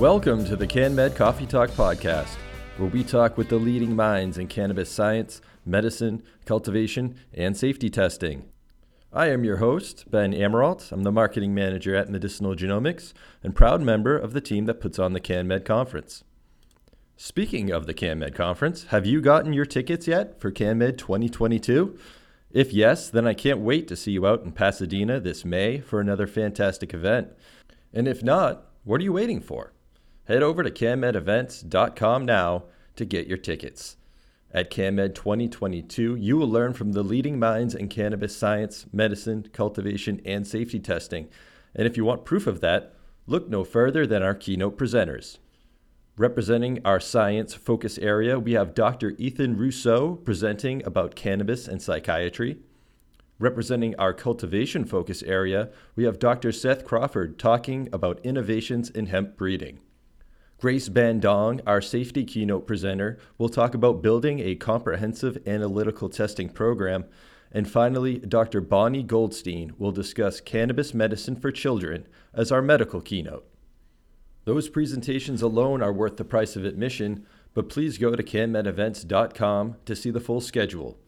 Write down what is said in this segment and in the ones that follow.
Welcome to the CanMed Coffee Talk podcast, where we talk with the leading minds in cannabis science, medicine, cultivation, and safety testing. I am your host, Ben Amirault. I'm the marketing manager at Medicinal Genomics and proud member of the team that puts on the CanMed conference. Speaking of the CanMed conference, have you gotten your tickets yet for CanMed 2022? If yes, then I can't wait to see you out in Pasadena this May for another fantastic event. And if not, what are you waiting for? Head over to canmedevents.com now to get your tickets. At CanMed 2022, you will learn from the leading minds in cannabis science, medicine, cultivation, and safety testing. And if you want proof of that, look no further than our keynote presenters. Representing our science focus area, we have Dr. Ethan Russo presenting about cannabis and psychiatry. Representing our cultivation focus area, we have Dr. Seth Crawford talking about innovations in hemp breeding. Grace Bandong, our safety keynote presenter, will talk about building a comprehensive analytical testing program. And finally, Dr. Bonnie Goldstein will discuss cannabis medicine for children as our medical keynote. Those presentations alone are worth the price of admission, but please go to canmedevents.com to see the full schedule.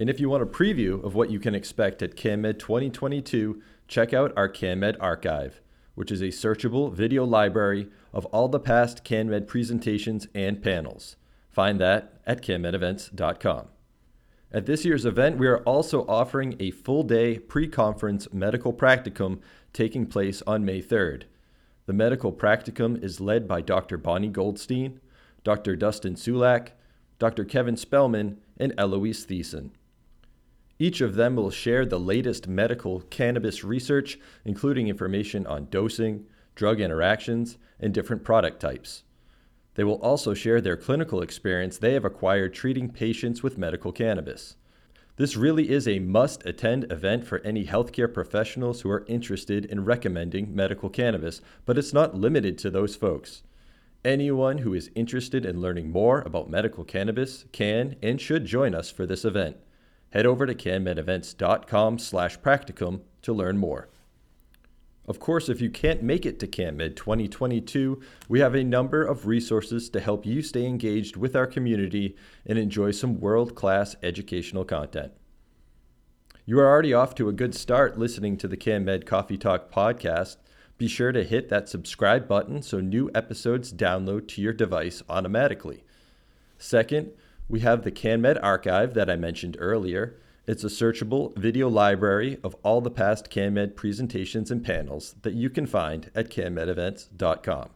And if you want a preview of what you can expect at CanMed 2022, check out our CanMed archive which is a searchable video library of all the past CanMed presentations and panels. Find that at canmedevents.com. At this year's event, we are also offering a full day pre conference medical practicum taking place on May 3rd. The medical practicum is led by Dr. Bonnie Goldstein, Dr. Dustin Sulak, Dr. Kevin Spellman, and Eloise Theisen. Each of them will share the latest medical cannabis research, including information on dosing, drug interactions, and different product types. They will also share their clinical experience they have acquired treating patients with medical cannabis. This really is a must attend event for any healthcare professionals who are interested in recommending medical cannabis, but it's not limited to those folks. Anyone who is interested in learning more about medical cannabis can and should join us for this event head over to canmedevents.com slash practicum to learn more. Of course, if you can't make it to CanMed 2022, we have a number of resources to help you stay engaged with our community and enjoy some world class educational content. You are already off to a good start listening to the CanMed Coffee Talk podcast. Be sure to hit that subscribe button so new episodes download to your device automatically. Second, we have the CanMed archive that I mentioned earlier. It's a searchable video library of all the past CanMed presentations and panels that you can find at canmedevents.com.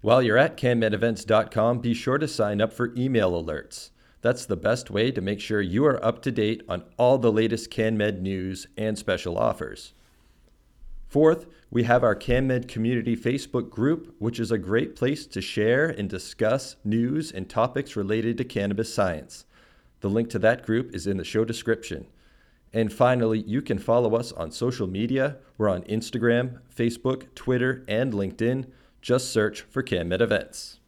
While you're at canmedevents.com, be sure to sign up for email alerts. That's the best way to make sure you are up to date on all the latest CanMed news and special offers. Fourth, we have our CanMed Community Facebook group, which is a great place to share and discuss news and topics related to cannabis science. The link to that group is in the show description. And finally, you can follow us on social media. We're on Instagram, Facebook, Twitter, and LinkedIn. Just search for CanMed Events.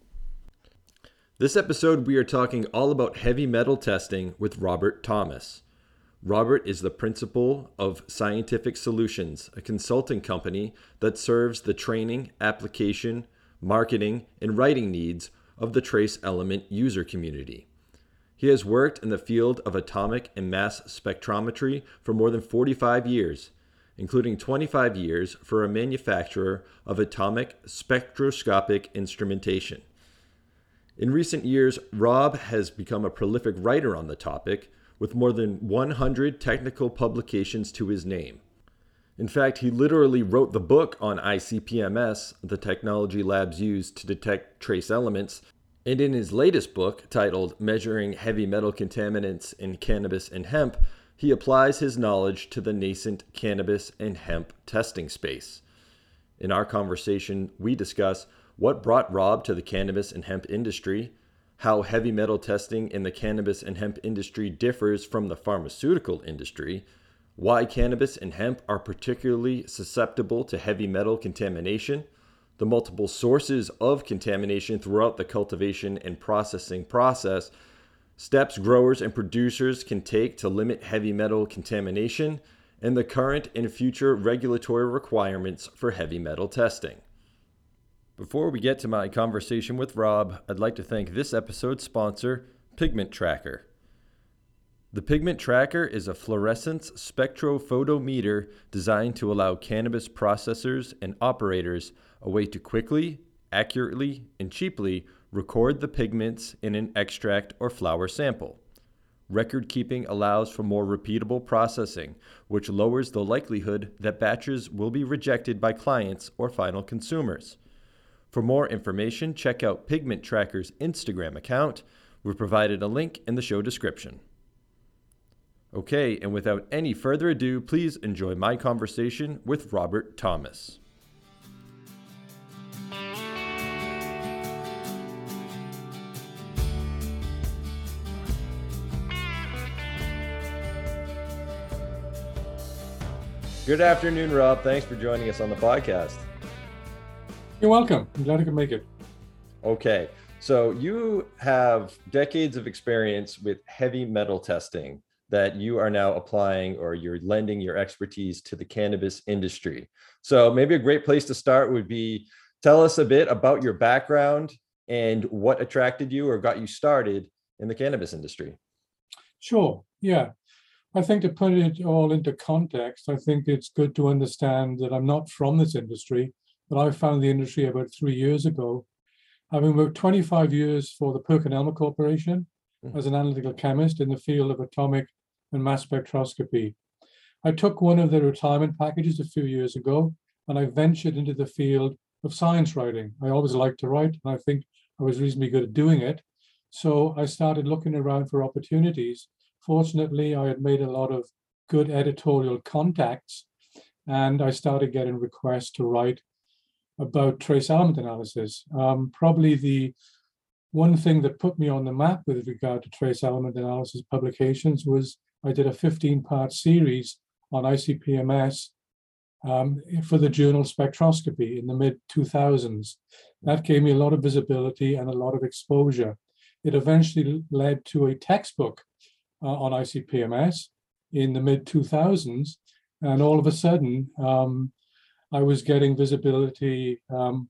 This episode, we are talking all about heavy metal testing with Robert Thomas. Robert is the principal of Scientific Solutions, a consulting company that serves the training, application, marketing, and writing needs of the trace element user community. He has worked in the field of atomic and mass spectrometry for more than 45 years, including 25 years for a manufacturer of atomic spectroscopic instrumentation. In recent years, Rob has become a prolific writer on the topic with more than 100 technical publications to his name. In fact, he literally wrote the book on ICP-MS, the technology labs use to detect trace elements, and in his latest book, titled Measuring Heavy Metal Contaminants in Cannabis and Hemp, he applies his knowledge to the nascent cannabis and hemp testing space. In our conversation, we discuss what brought Rob to the cannabis and hemp industry, how heavy metal testing in the cannabis and hemp industry differs from the pharmaceutical industry, why cannabis and hemp are particularly susceptible to heavy metal contamination, the multiple sources of contamination throughout the cultivation and processing process, steps growers and producers can take to limit heavy metal contamination, and the current and future regulatory requirements for heavy metal testing. Before we get to my conversation with Rob, I'd like to thank this episode's sponsor, Pigment Tracker. The Pigment Tracker is a fluorescence spectrophotometer designed to allow cannabis processors and operators a way to quickly, accurately, and cheaply record the pigments in an extract or flower sample. Record keeping allows for more repeatable processing, which lowers the likelihood that batches will be rejected by clients or final consumers. For more information, check out Pigment Tracker's Instagram account. We've provided a link in the show description. Okay, and without any further ado, please enjoy my conversation with Robert Thomas. Good afternoon, Rob. Thanks for joining us on the podcast. You're welcome. I'm glad I could make it. Okay. So you have decades of experience with heavy metal testing that you are now applying or you're lending your expertise to the cannabis industry. So maybe a great place to start would be tell us a bit about your background and what attracted you or got you started in the cannabis industry. Sure. Yeah. I think to put it all into context, I think it's good to understand that I'm not from this industry, but I found the industry about three years ago. Having worked 25 years for the Perkin-Elmer Corporation mm. as an analytical chemist in the field of atomic and mass spectroscopy. I took one of the retirement packages a few years ago and I ventured into the field of science writing. I always liked to write, and I think I was reasonably good at doing it. So I started looking around for opportunities fortunately, I had made a lot of good editorial contacts, and I started getting requests to write about trace element analysis. Um, probably the one thing that put me on the map with regard to trace element analysis publications was I did a 15 part series on ICP-MS um, for the journal Spectroscopy in the mid 2000s. That gave me a lot of visibility and a lot of exposure. It eventually led to a textbook uh, on ICP-MS in the mid 2000s, and all of a sudden, um, I was getting visibility um,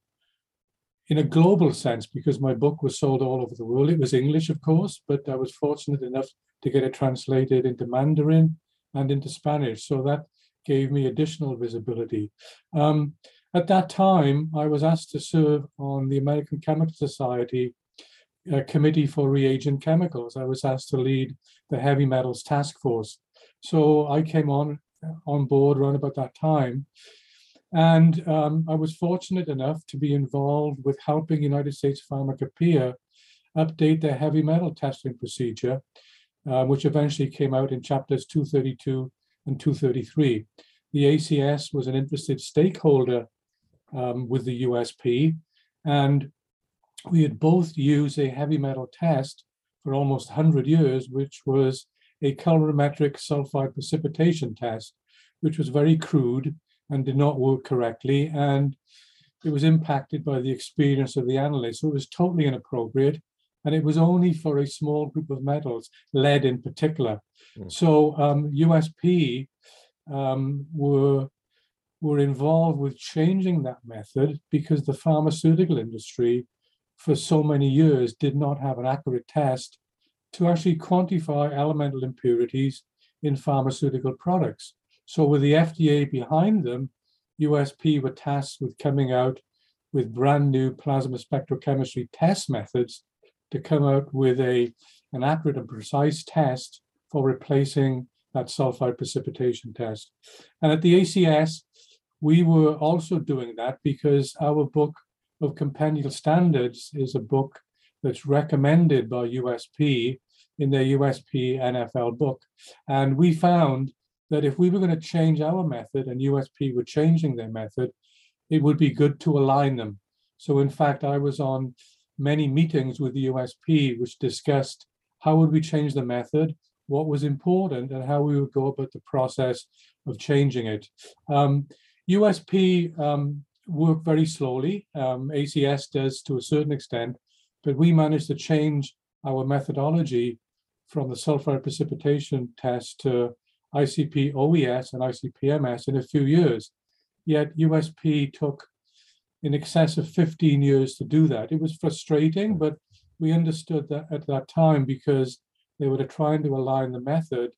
in a global sense because my book was sold all over the world. It was English, of course, but I was fortunate enough to get it translated into Mandarin and into Spanish. So that gave me additional visibility. Um, at that time, I was asked to serve on the American Chemical Society uh, Committee for Reagent Chemicals. I was asked to lead the heavy metals task force. So I came on on board around about that time. And um, I was fortunate enough to be involved with helping United States Pharmacopoeia update their heavy metal testing procedure, uh, which eventually came out in chapters 232 and 233. The ACS was an interested stakeholder um, with the USP, and we had both used a heavy metal test for almost 100 years, which was a colorimetric sulfide precipitation test, which was very crude and did not work correctly. And it was impacted by the experience of the analyst. So it was totally inappropriate. And it was only for a small group of metals, lead in particular. Mm. So um, USP um, were, were involved with changing that method because the pharmaceutical industry for so many years did not have an accurate test to actually quantify elemental impurities in pharmaceutical products. So, with the FDA behind them, USP were tasked with coming out with brand new plasma spectrochemistry test methods to come out with a, an accurate and precise test for replacing that sulfide precipitation test. And at the ACS, we were also doing that because our book of Compendial Standards is a book that's recommended by USP in their USP NFL book. And we found that if we were going to change our method and USP were changing their method, it would be good to align them. So, in fact, I was on many meetings with the USP which discussed how would we change the method, what was important, and how we would go about the process of changing it. Um, USP um, work very slowly. Um, ACS does to a certain extent, but we managed to change our methodology from the sulfide precipitation test to ICP OES and ICP-MS in a few years. Yet USP took in excess of 15 years to do that. It was frustrating, but we understood that at that time because they were trying to align the method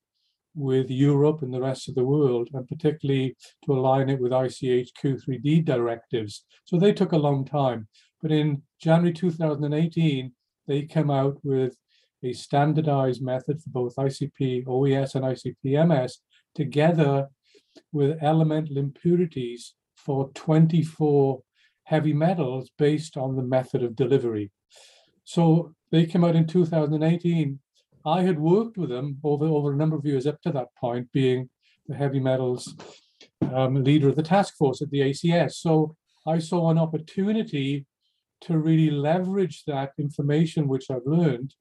with Europe and the rest of the world, and particularly to align it with ICH Q3D directives. So they took a long time. But in January 2018, they came out with a standardized method for both ICP OES and ICP MS together with elemental impurities for 24 heavy metals based on the method of delivery. So they came out in 2018 I had worked with them over, over a number of years up to that point, being the heavy metals um, leader of the task force at the ACS. So I saw an opportunity to really leverage that information which I've learned.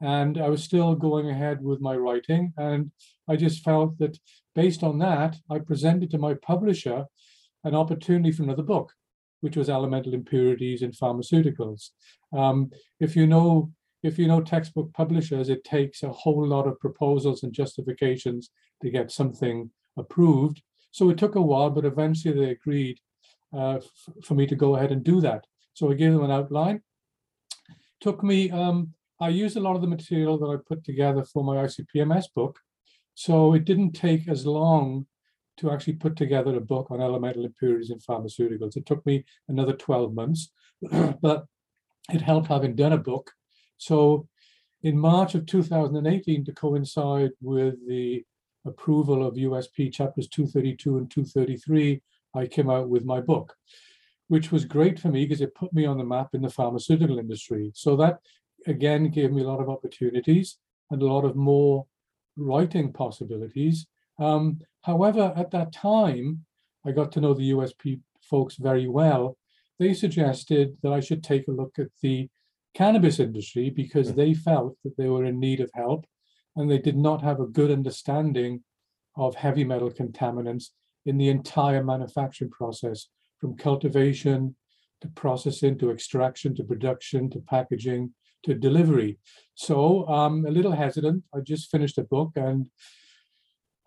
And I was still going ahead with my writing. And I just felt that based on that, I presented to my publisher an opportunity for another book, which was Elemental Impurities in Pharmaceuticals. Um, if you know if you know textbook publishers, it takes a whole lot of proposals and justifications to get something approved. So it took a while, but eventually they agreed uh, for me to go ahead and do that. So I gave them an outline. Took me, um, I used a lot of the material that I put together for my ICP-MS book. So it didn't take as long to actually put together a book on elemental impurities in pharmaceuticals. It took me another 12 months, but it helped having done a book so in March of 2018, to coincide with the approval of USP chapters 232 and 233, I came out with my book, which was great for me because it put me on the map in the pharmaceutical industry. So that again gave me a lot of opportunities and a lot of more writing possibilities. Um, however, at that time, I got to know the USP folks very well. They suggested that I should take a look at the cannabis industry because hmm. they felt that they were in need of help and they did not have a good understanding of heavy metal contaminants in the entire manufacturing process from cultivation to processing to extraction to production to packaging to delivery. So I'm um, a little hesitant. I just finished a book, and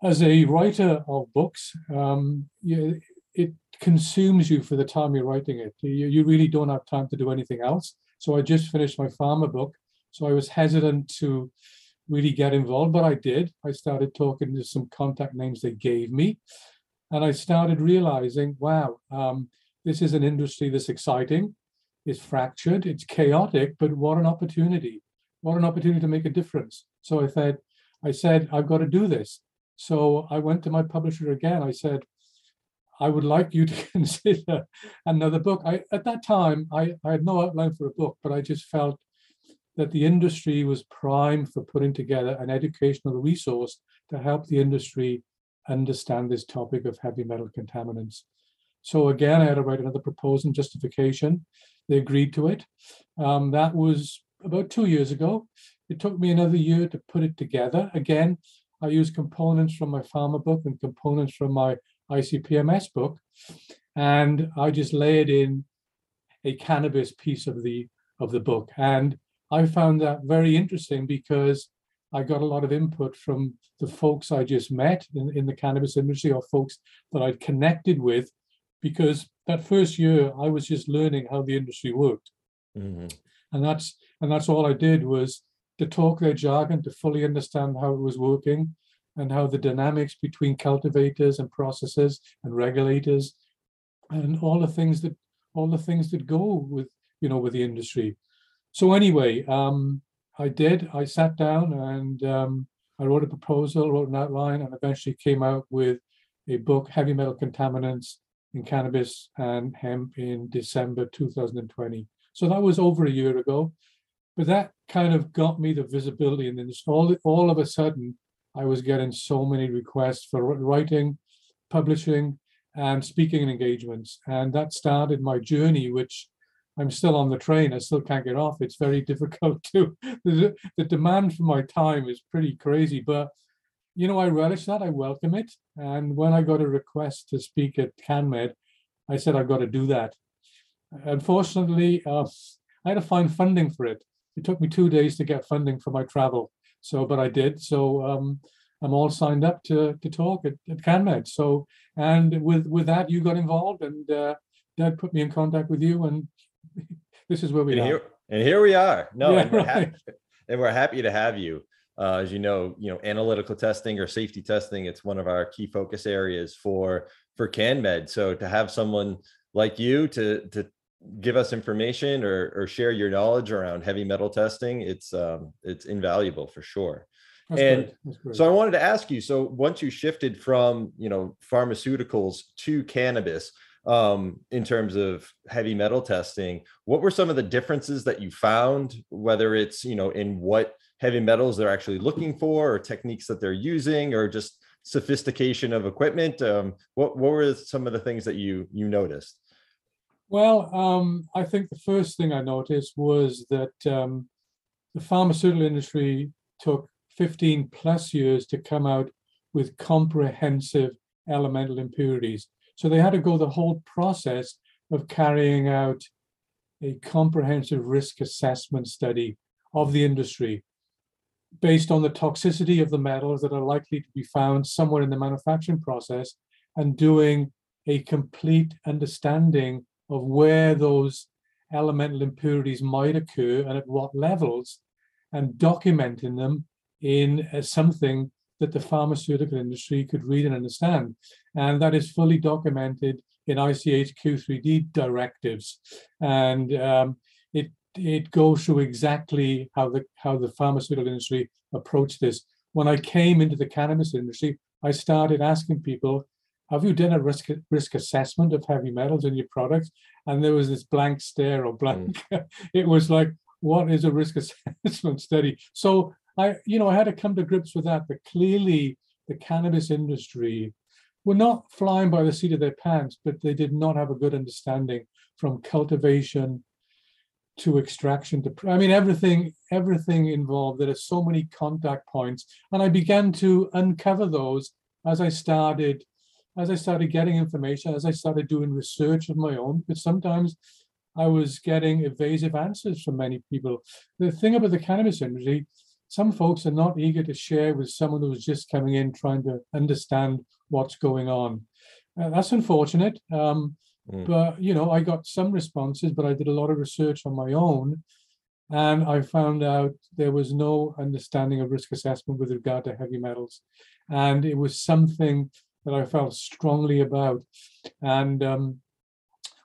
as a writer of books, um, you, it consumes you for the time you're writing it. You, you really don't have time to do anything else. So I just finished my pharma book. So I was hesitant to really get involved, but I did. I started talking to some contact names they gave me. And I started realizing, wow, um, this is an industry that's exciting, it's fractured, it's chaotic, but what an opportunity. What an opportunity to make a difference. So I said, I said, I've got to do this. So I went to my publisher again. I said, I would like you to consider another book. I, at that time, I, I had no outline for a book, but I just felt that the industry was primed for putting together an educational resource to help the industry understand this topic of heavy metal contaminants. So again, I had to write another proposal and justification. They agreed to it. Um, that was about two years ago. It took me another year to put it together. Again, I used components from my pharma book and components from my ICP-MS book, and I just layered in a cannabis piece of the of the book, and I found that very interesting because I got a lot of input from the folks I just met in, in the cannabis industry or folks that I'd connected with, because that first year I was just learning how the industry worked, mm-hmm. and that's and that's all I did was to talk their jargon to fully understand how it was working and how the dynamics between cultivators and processors and regulators and all the things that all the things that go with you know with the industry so anyway um i did i sat down and um i wrote a proposal wrote an outline and eventually came out with a book heavy metal contaminants in cannabis and hemp in december 2020 so that was over a year ago but that kind of got me the visibility and then all, all of a sudden I was getting so many requests for writing, publishing, and speaking engagements. And that started my journey, which I'm still on the train. I still can't get off. It's very difficult to, the, the demand for my time is pretty crazy. But, you know, I relish that. I welcome it. And when I got a request to speak at CanMed, I said, I've got to do that. Unfortunately, uh, I had to find funding for it. It took me two days to get funding for my travel. So, but I did. So um, I'm all signed up to to talk at, at CanMed. So, and with with that, you got involved, and uh, Dad put me in contact with you, and this is where we and are. here, and here we are. No, Yeah, and, we're right. happy, and we're happy to have you. Uh, as you know, you know, analytical testing or safety testing, it's one of our key focus areas for for CanMed. So to have someone like you to to give us information or or share your knowledge around heavy metal testing, it's um it's invaluable for sure. That's and great, great. So I wanted to ask you, so once you shifted from, you know, pharmaceuticals to cannabis, um, in terms of heavy metal testing, what were some of the differences that you found, whether it's, you know, in what heavy metals they're actually looking for or techniques that they're using or just sophistication of equipment? Um, what, what were some of the things that you, you noticed? Well, um, I think the first thing I noticed was that um, the pharmaceutical industry took 15 plus years to come out with comprehensive elemental impurities. So they had to go the whole process of carrying out a comprehensive risk assessment study of the industry based on the toxicity of the metals that are likely to be found somewhere in the manufacturing process and doing a complete understanding of where those elemental impurities might occur and at what levels, and documenting them in uh, something that the pharmaceutical industry could read and understand. And that is fully documented in ICH Q3D directives. And um, it goes through exactly how the how the pharmaceutical industry approached this. When I came into the cannabis industry, I started asking people, have you done a risk risk assessment of heavy metals in your products? And there was this blank stare or blank. Mm. it was like, what is a risk assessment study? So I, you know, I had to come to grips with that. But clearly the cannabis industry were not flying by the seat of their pants, but they did not have a good understanding from cultivation to extraction to i mean everything everything involved. There are so many contact points. And i began to uncover those as i started as i started getting information as i started doing research of my own but sometimes i was getting evasive answers from many people. The thing about the cannabis industry some folks are not eager to share with someone who's just coming in trying to understand what's going on. Uh, that's unfortunate. Um, Mm. but you know i got some responses but i did a lot of research on my own and i found out there was no understanding of risk assessment with regard to heavy metals. And it was something that i felt strongly about. And um,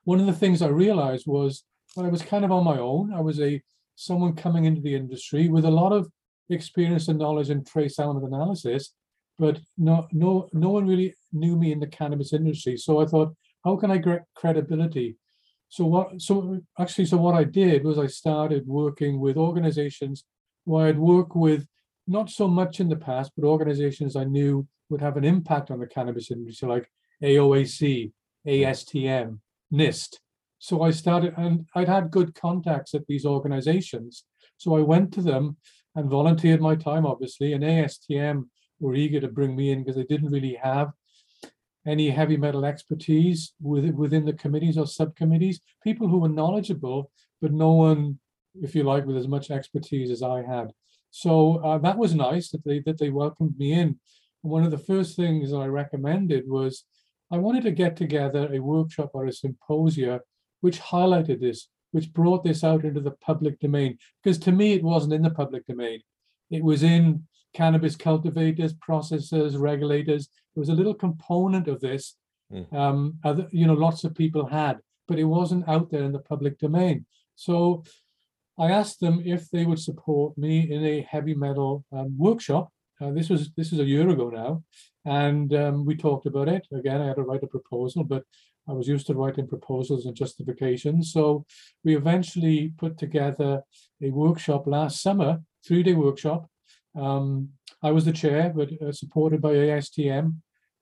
one of the things i realized was i was kind of on my own. I was a someone coming into the industry with a lot of experience and knowledge in trace element analysis but no no no one really knew me in the cannabis industry. So i thought how can I get credibility? So what? So actually, so what I did was I started working with organizations where I'd work with not so much in the past, but organizations I knew would have an impact on the cannabis industry, like AOAC, ASTM, NIST. So I started, and I'd had good contacts at these organizations. So I went to them and volunteered my time, obviously. And ASTM were eager to bring me in because they didn't really have any heavy metal expertise within, within the committees or subcommittees, people who were knowledgeable, but no one, if you like, with as much expertise as I had. So uh, that was nice that they that they welcomed me in. One of the first things I recommended was I wanted to get together a workshop or a symposia which highlighted this, which brought this out into the public domain. Because to me, it wasn't in the public domain. It was in cannabis cultivators, processors, regulators. There was a little component of this, Mm. um, other, you know, lots of people had, but it wasn't out there in the public domain. So I asked them if they would support me in a heavy metal um, workshop. Uh, this was this is a year ago now, and um, we talked about it. Again, I had to write a proposal, but I was used to writing proposals and justifications. So we eventually put together a workshop last summer, three-day workshop. Um, I was the chair, but uh, supported by ASTM,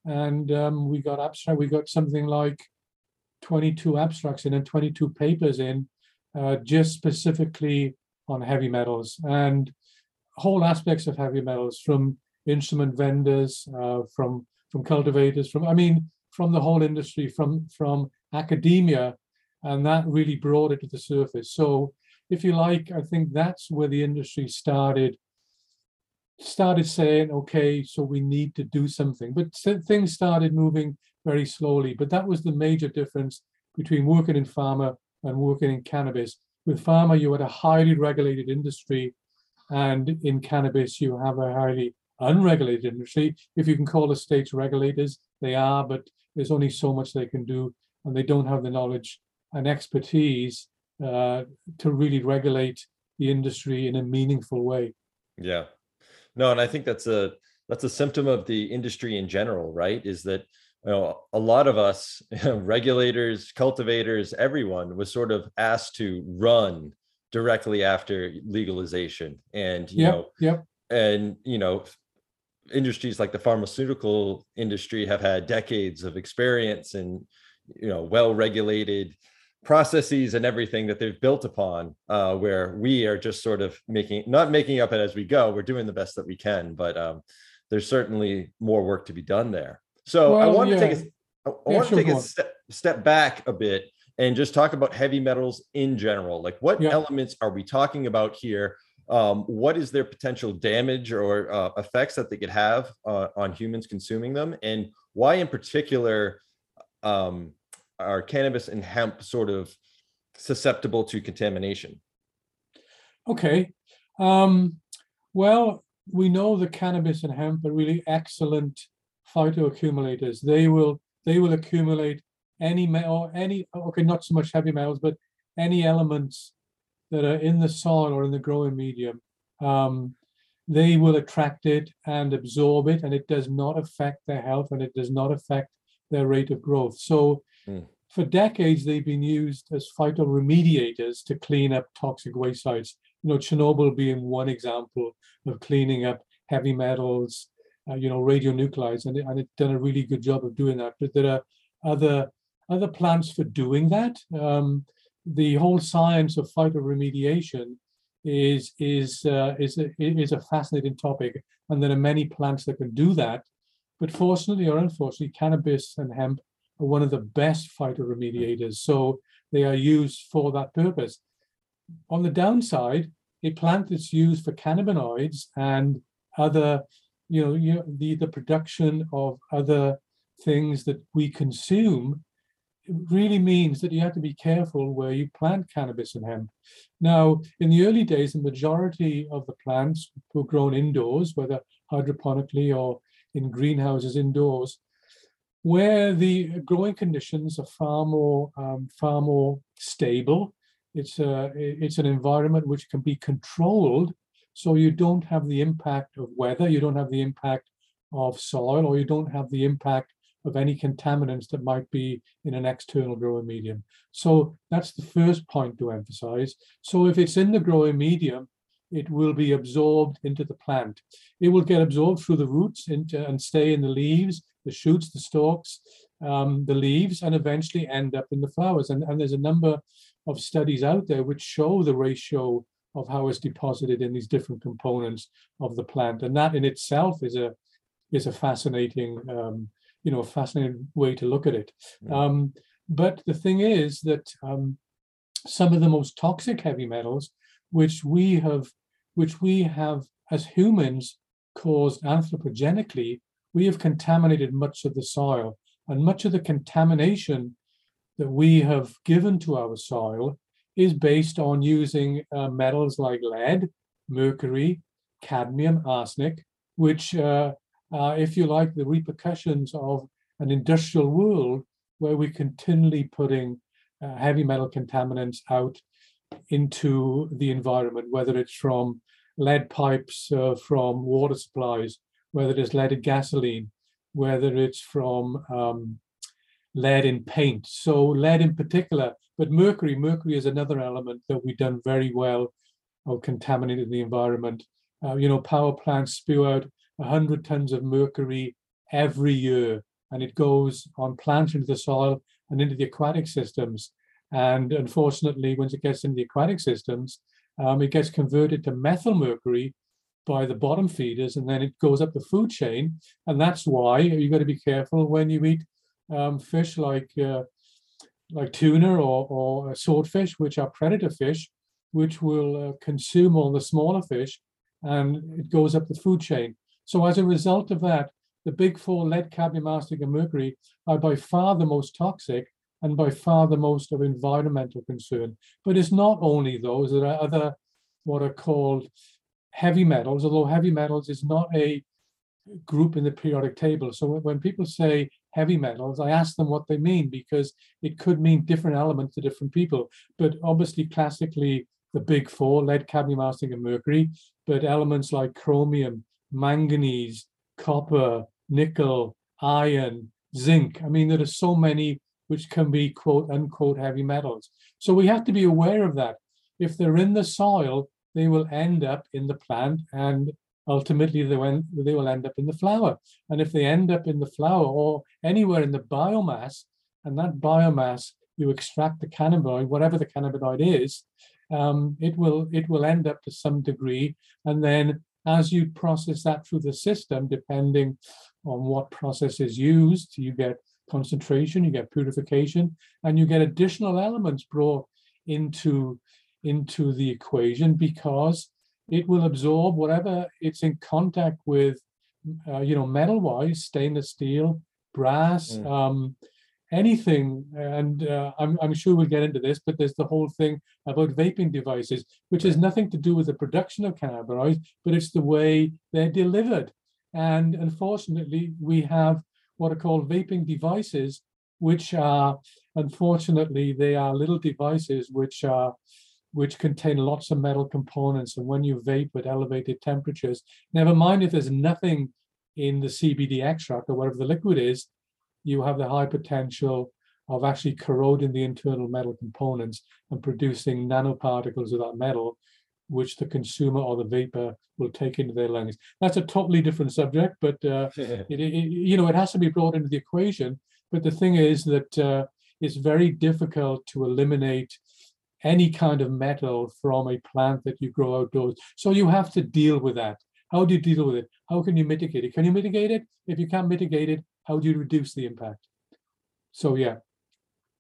and um, we got abstract. We got something like 22 abstracts in and 22 papers in, uh, just specifically on heavy metals and whole aspects of heavy metals, from instrument vendors, uh, from from cultivators, from I mean, from the whole industry, from from academia, and that really brought it to the surface. So, if you like, I think that's where the industry started started saying, okay, so we need to do something. But things started moving very slowly. But that was the major difference between working in pharma and working in cannabis. With pharma, you had a highly regulated industry, and in cannabis, you have a highly unregulated industry. If you can call the states regulators, they are, but there's only so much they can do, and they don't have the knowledge and expertise uh, to really regulate the industry in a meaningful way. Yeah, no, and I think that's a that's a symptom of the industry in general, right? Is that you know a lot of us regulators, cultivators, everyone was sort of asked to run directly after legalization, and you Yep, know, yep, and you know industries like the pharmaceutical industry have had decades of experience and you know well regulated processes and everything that they've built upon uh, where we are just sort of making not making up it as we go we're doing the best that we can but um, there's certainly more work to be done there. So i Well, want to take a, I Yeah, want to take a step, step back a bit and just talk about heavy metals in general. Like what Yeah. elements are we talking about here? Um, what is their potential damage or uh, effects that they could have uh, on humans consuming them? And why in particular um, are cannabis and hemp sort of susceptible to contamination okay. Um, well, we know the cannabis and hemp are really excellent phytoaccumulators. They will they will accumulate any metal, any okay, not so much heavy metals, but any elements that are in the soil or in the growing medium. Um, they will attract it and absorb it, and it does not affect their health and it does not affect their rate of growth. So, Mm. For decades, they've been used as phytoremediators to clean up toxic waste sites. You know, Chernobyl being one example of cleaning up heavy metals, uh, you know, radionuclides, and, and it's done a really good job of doing that. But there are other other plants for doing that. Um, the whole science of phytoremediation is is uh, is a, is a fascinating topic, and there are many plants that can do that. But fortunately or unfortunately, cannabis and hemp are one of the best phytoremediators, so they are used for that purpose. On the downside, a plant that's used for cannabinoids and other, you know, you the the production of other things that we consume it really means that you have to be careful where you plant cannabis and hemp. Now, in the early days, the majority of the plants were grown indoors, whether hydroponically or in greenhouses indoors, where the growing conditions are far more um, far more stable. It's a it's an environment which can be controlled, so you don't have the impact of weather, you don't have the impact of soil, or you don't have the impact of any contaminants that might be in an external growing medium. So that's the first point to emphasize. So if it's in the growing medium, it will be absorbed into the plant. It will get absorbed through the roots into, and stay in the leaves, the shoots, the stalks, um, the leaves, and eventually end up in the flowers. And, and there's a number of studies out there which show the ratio of how it's deposited in these different components of the plant. And that in itself is a is a fascinating um, you know, a fascinating way to look at it. Mm. Um, but the thing is that um, some of the most toxic heavy metals, which we have, which we have as humans caused anthropogenically, we have contaminated much of the soil, and much of the contamination that we have given to our soil is based on using uh, metals like lead, mercury, cadmium, arsenic, which uh, uh, if you like, the repercussions of an industrial world where we're continually putting uh, heavy metal contaminants out into the environment, whether it's from lead pipes, uh, from water supplies, whether it's leaded gasoline, whether it's from um, lead in paint. So lead in particular, but mercury, mercury is another element that we've done very well of contaminating the environment. Uh, you know, power plants spew out 100 tons of mercury every year, and it goes on plants into the soil and into the aquatic systems. And unfortunately, once it gets into the aquatic systems, um, it gets converted to methyl mercury by the bottom feeders, and then it goes up the food chain. And that's why you've got to be careful when you eat um, fish like uh, like tuna or, or swordfish, which are predator fish, which will uh, consume all the smaller fish, and it goes up the food chain. So as a result of that, the big four lead, cadmium, arsenic, and mercury are by far the most toxic, and by far the most of environmental concern. But it's not only those, there are other what are called heavy metals, although heavy metals is not a group in the periodic table. So when people say heavy metals, I ask them what they mean because it could mean different elements to different people. But obviously, classically, the big four lead, cadmium, arsenic, and mercury, but elements like chromium, manganese, copper, nickel, iron, zinc. I mean, there are so many which can be quote unquote heavy metals. So we have to be aware of that. If they're in the soil, they will end up in the plant and ultimately they, will, they will end up in the flower. And if they end up in the flower or anywhere in the biomass, and that biomass, you extract the cannabinoid, whatever the cannabinoid is, um, it will it will end up to some degree. And then as you process that through the system, depending on what process is used, you get concentration, you get purification, and you get additional elements brought into into the equation because it will absorb whatever it's in contact with, uh, you know, metal wise, stainless steel, brass, mm. um, anything. And uh, I'm, I'm sure we'll get into this, but there's the whole thing about vaping devices, which has nothing to do with the production of cannabinoids, but it's the way they're delivered. And unfortunately, we have what are called vaping devices, which are, unfortunately, they are little devices which are which contain lots of metal components. And when you vape at elevated temperatures, never mind if there's nothing in the CBD extract or whatever the liquid is, you have the high potential of actually corroding the internal metal components and producing nanoparticles of that metal, which the consumer or the vapor will take into their lungs. That's a totally different subject, but uh, it, it, you know it has to be brought into the equation. But the thing is that uh, it's very difficult to eliminate any kind of metal from a plant that you grow outdoors. So you have to deal with that. How do you deal with it? How can you mitigate it? Can you mitigate it? If you can't mitigate it, how do you reduce the impact? So yeah.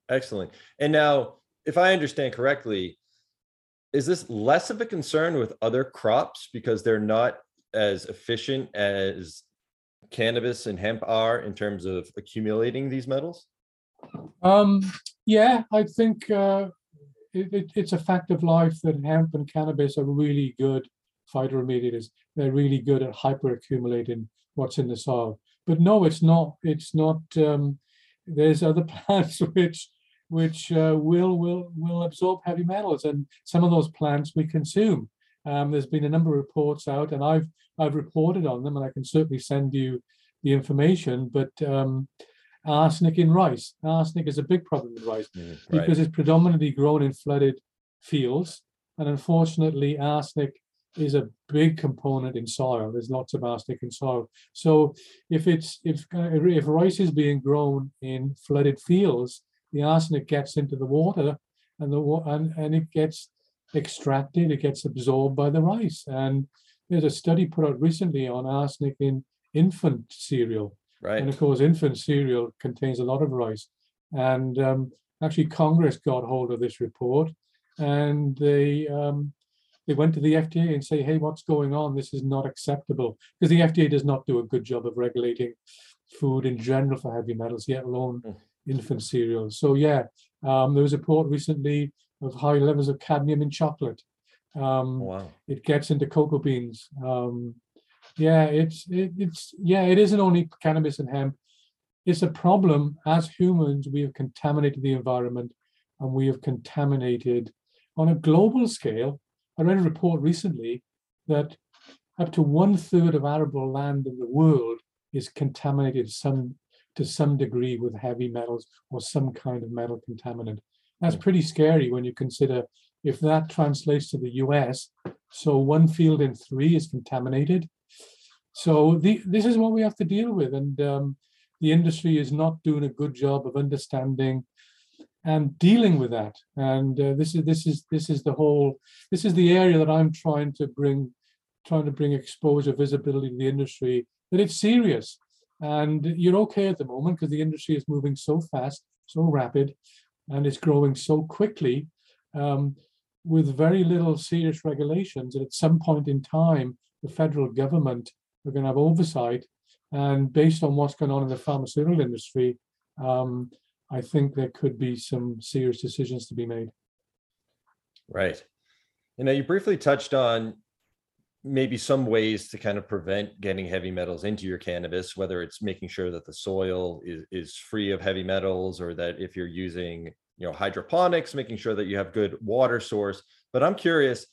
Excellent. And now, if I understand correctly, is this less of a concern with other crops because they're not as efficient as cannabis and hemp are in terms of accumulating these metals? Um, yeah, I think uh, it, it, it's a fact of life that hemp and cannabis are really good phytoremediators. They're really good at hyperaccumulating what's in the soil. But no, it's not. It's not. Um, there's other plants which which uh, will will will absorb heavy metals, and some of those plants we consume. Um, there's been a number of reports out, and I've I've reported on them, and I can certainly send you the information. But um, arsenic in rice. Arsenic is a big problem in rice mm, right. because it's predominantly grown in flooded fields. And unfortunately, arsenic is a big component in soil. There's lots of arsenic in soil. So if it's if if rice is being grown in flooded fields, the arsenic gets into the water and the and, and it gets extracted, it gets absorbed by the rice. And there's a study put out recently on arsenic in infant cereal. Right. And of course, infant cereal contains a lot of rice. And um, actually, Congress got hold of this report, and they um, they went to the FDA and say, "Hey, what's going on? This is not acceptable." Because the FDA does not do a good job of regulating food in general for heavy metals, yet alone mm. Infant cereals. So yeah, um, there was a report recently of high levels of cadmium in chocolate. Um, wow. It gets into cocoa beans. Um, yeah, it's it, it's yeah, it isn't only cannabis and hemp. It's a problem as humans. We have contaminated the environment, and we have contaminated on a global scale. I read a report recently that up to one third of arable land in the world is contaminated some to some degree with heavy metals or some kind of metal contaminant. That's pretty scary when you consider if that translates to the US. So one field in three is contaminated. So the, this is what we have to deal with, and um, the industry is not doing a good job of understanding and dealing with that. And uh, this is this is this is the whole this is the area that I'm trying to bring trying to bring exposure, visibility to the industry that it's serious. And you're okay at the moment because the industry is moving so fast, so rapid, and it's growing so quickly um, with very little serious regulations. And at some point in time, the federal government we're going to have oversight. And based on what's going on in the pharmaceutical industry, um, I think there could be some serious decisions to be made. Right. You know, you briefly touched on maybe some ways to kind of prevent getting heavy metals into your cannabis, whether it's making sure that the soil is, is free of heavy metals or that if you're using, you know, hydroponics, making sure that you have good water source. But I'm curious,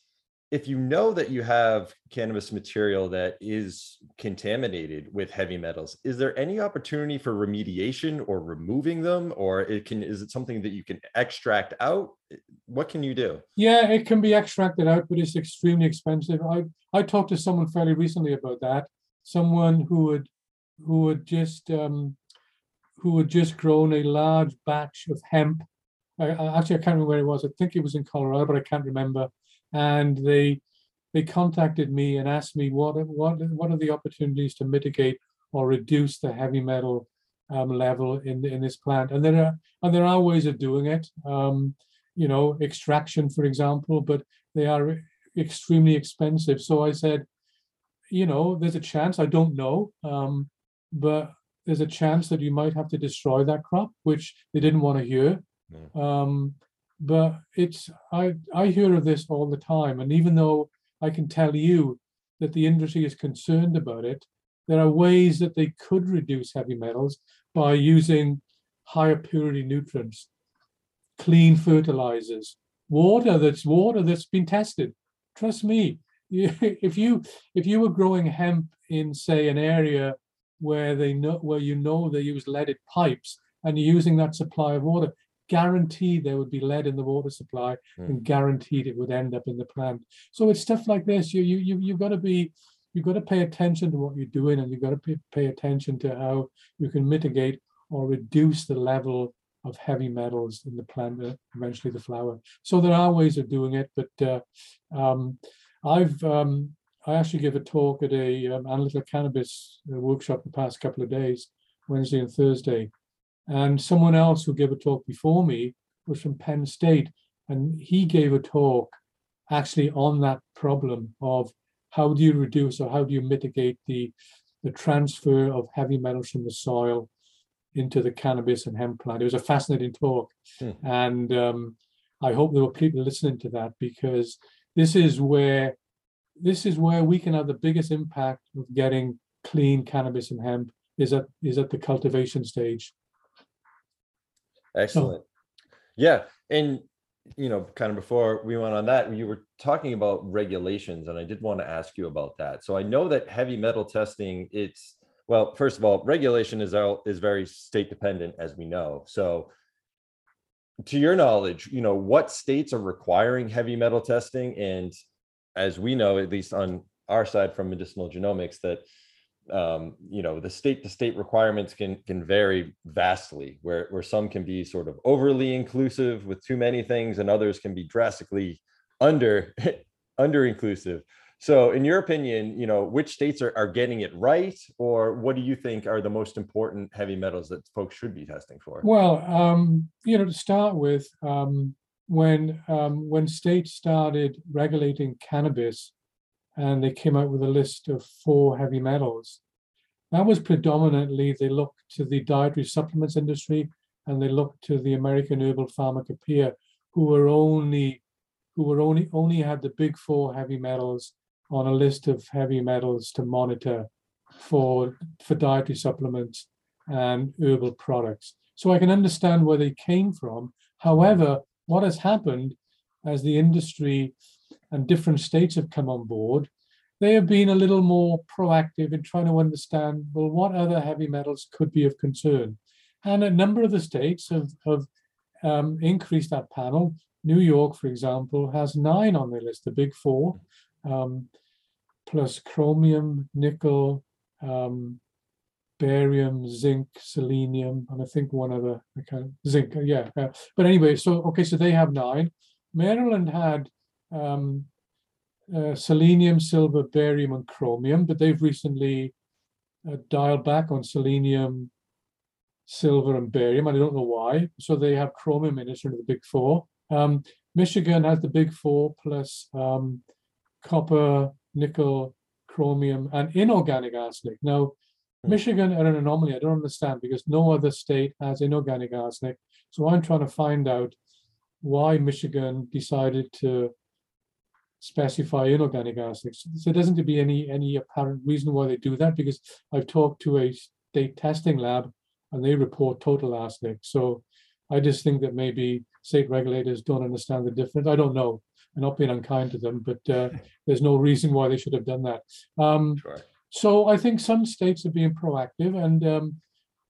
if you know that you have cannabis material that is contaminated with heavy metals is there any opportunity for remediation or removing them? Or it can is it something that you can extract out? What can you do? Yeah it can be extracted out but it's extremely expensive. I i talked to someone fairly recently about that. Someone who would who had just um who had just grown a large batch of hemp. I, I, actually i can't remember where it was. I think it was in colorado but i can't remember and they they contacted me and asked me what what what are the opportunities to mitigate or reduce the heavy metal um, level in in this plant. And there are and there are ways of doing it. Um, you know extraction for example but they are extremely expensive. So i said you know there's a chance i don't know um, but there's a chance that you might have to destroy that crop which they didn't want to hear. Mm. um, but it's I I hear of this all the time, and even though I can tell you that the industry is concerned about it, there are ways that they could reduce heavy metals by using higher purity nutrients, clean fertilizers, water that's water that's been tested. Trust me, if you if you were growing hemp in say an area where they know where you know they use leaded pipes and you're using that supply of water, guaranteed there would be lead in the water supply mm. and guaranteed it would end up in the plant. So it's stuff like this. You you you you've got to be you've got to pay attention to what you're doing and you've got to pay, pay attention to how you can mitigate or reduce the level of heavy metals in the plant, uh, eventually the flower. So there are ways of doing it, but uh, um, I've um, I actually gave a talk at a um, analytical cannabis uh, workshop the past couple of days, Wednesday and Thursday, and someone else who gave a talk before me was from Penn State, and he gave a talk actually on that problem of how do you reduce or how do you mitigate the the transfer of heavy metals from the soil into the cannabis and hemp plant. It was a fascinating talk, hmm. and um, I hope there were people listening to that because this is where this is where we can have the biggest impact of getting clean cannabis and hemp is at is at the cultivation stage. Oh. Excellent. Yeah. And, you know, kind of before we went on that, you were talking about regulations, and I did want to ask you about that. So I know that heavy metal testing, it's, well, first of all, regulation is out, is very state dependent, as we know. So, to your knowledge, you know, what states are requiring heavy metal testing? And as we know, at least on our side from medicinal genomics, that um, you know the state to state requirements can can vary vastly where where some can be sort of overly inclusive with too many things and others can be drastically under under inclusive. So in your opinion you know which states are, are getting it right? Or what do you think are the most important heavy metals that folks should be testing for? Well um, you know to start with um, when um, when states started regulating cannabis and they came out with a list of four heavy metals. That was predominantly they looked to the dietary supplements industry and they looked to the American Herbal Pharmacopoeia, who were only who were only only had the big four heavy metals on a list of heavy metals to monitor for for dietary supplements and herbal products. So I can understand where they came from. However, what has happened as the industry and different states have come on board, they have been a little more proactive in trying to understand well what other heavy metals could be of concern? And a number of the states have, have um, increased that panel. New york for example has nine on their list the big four um, plus chromium nickel um, barium zinc selenium and i think one other zinc yeah uh, but anyway so okay so they have nine. Maryland had um, uh, selenium, silver, barium, and chromium, but they've recently uh, dialed back on selenium, silver, and barium. And I don't know why. So they have chromium in it, of the big four. Um, Michigan has the big four plus um, copper, nickel, chromium, and inorganic arsenic. Now, Hmm. Michigan are an anomaly. I don't understand because no other state has inorganic arsenic. So I'm trying to find out why Michigan decided to specify inorganic acids. So there doesn't to be any any apparent reason why they do that because I've talked to a state testing lab and they report total arsenic. So I just think that maybe state regulators don't understand the difference. I don't know. I'm not being unkind to them, but uh, there's no reason why they should have done that. Um, Sure. so I think some states are being proactive, and um,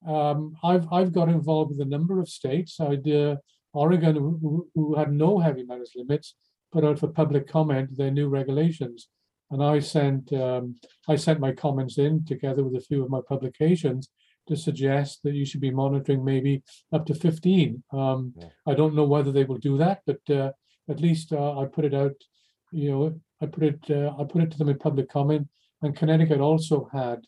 um, I've I've got involved with a number of states. I uh, Oregon, who, who- who had no heavy metals limits, put out for public comment their new regulations, and I sent um, I sent my comments in together with a few of my publications to suggest that you should be monitoring maybe up to 15. Um, Yeah. I don't know whether they will do that, but uh, at least uh, I put it out. You know, I put it uh, I put it to them in public comment, and Connecticut also had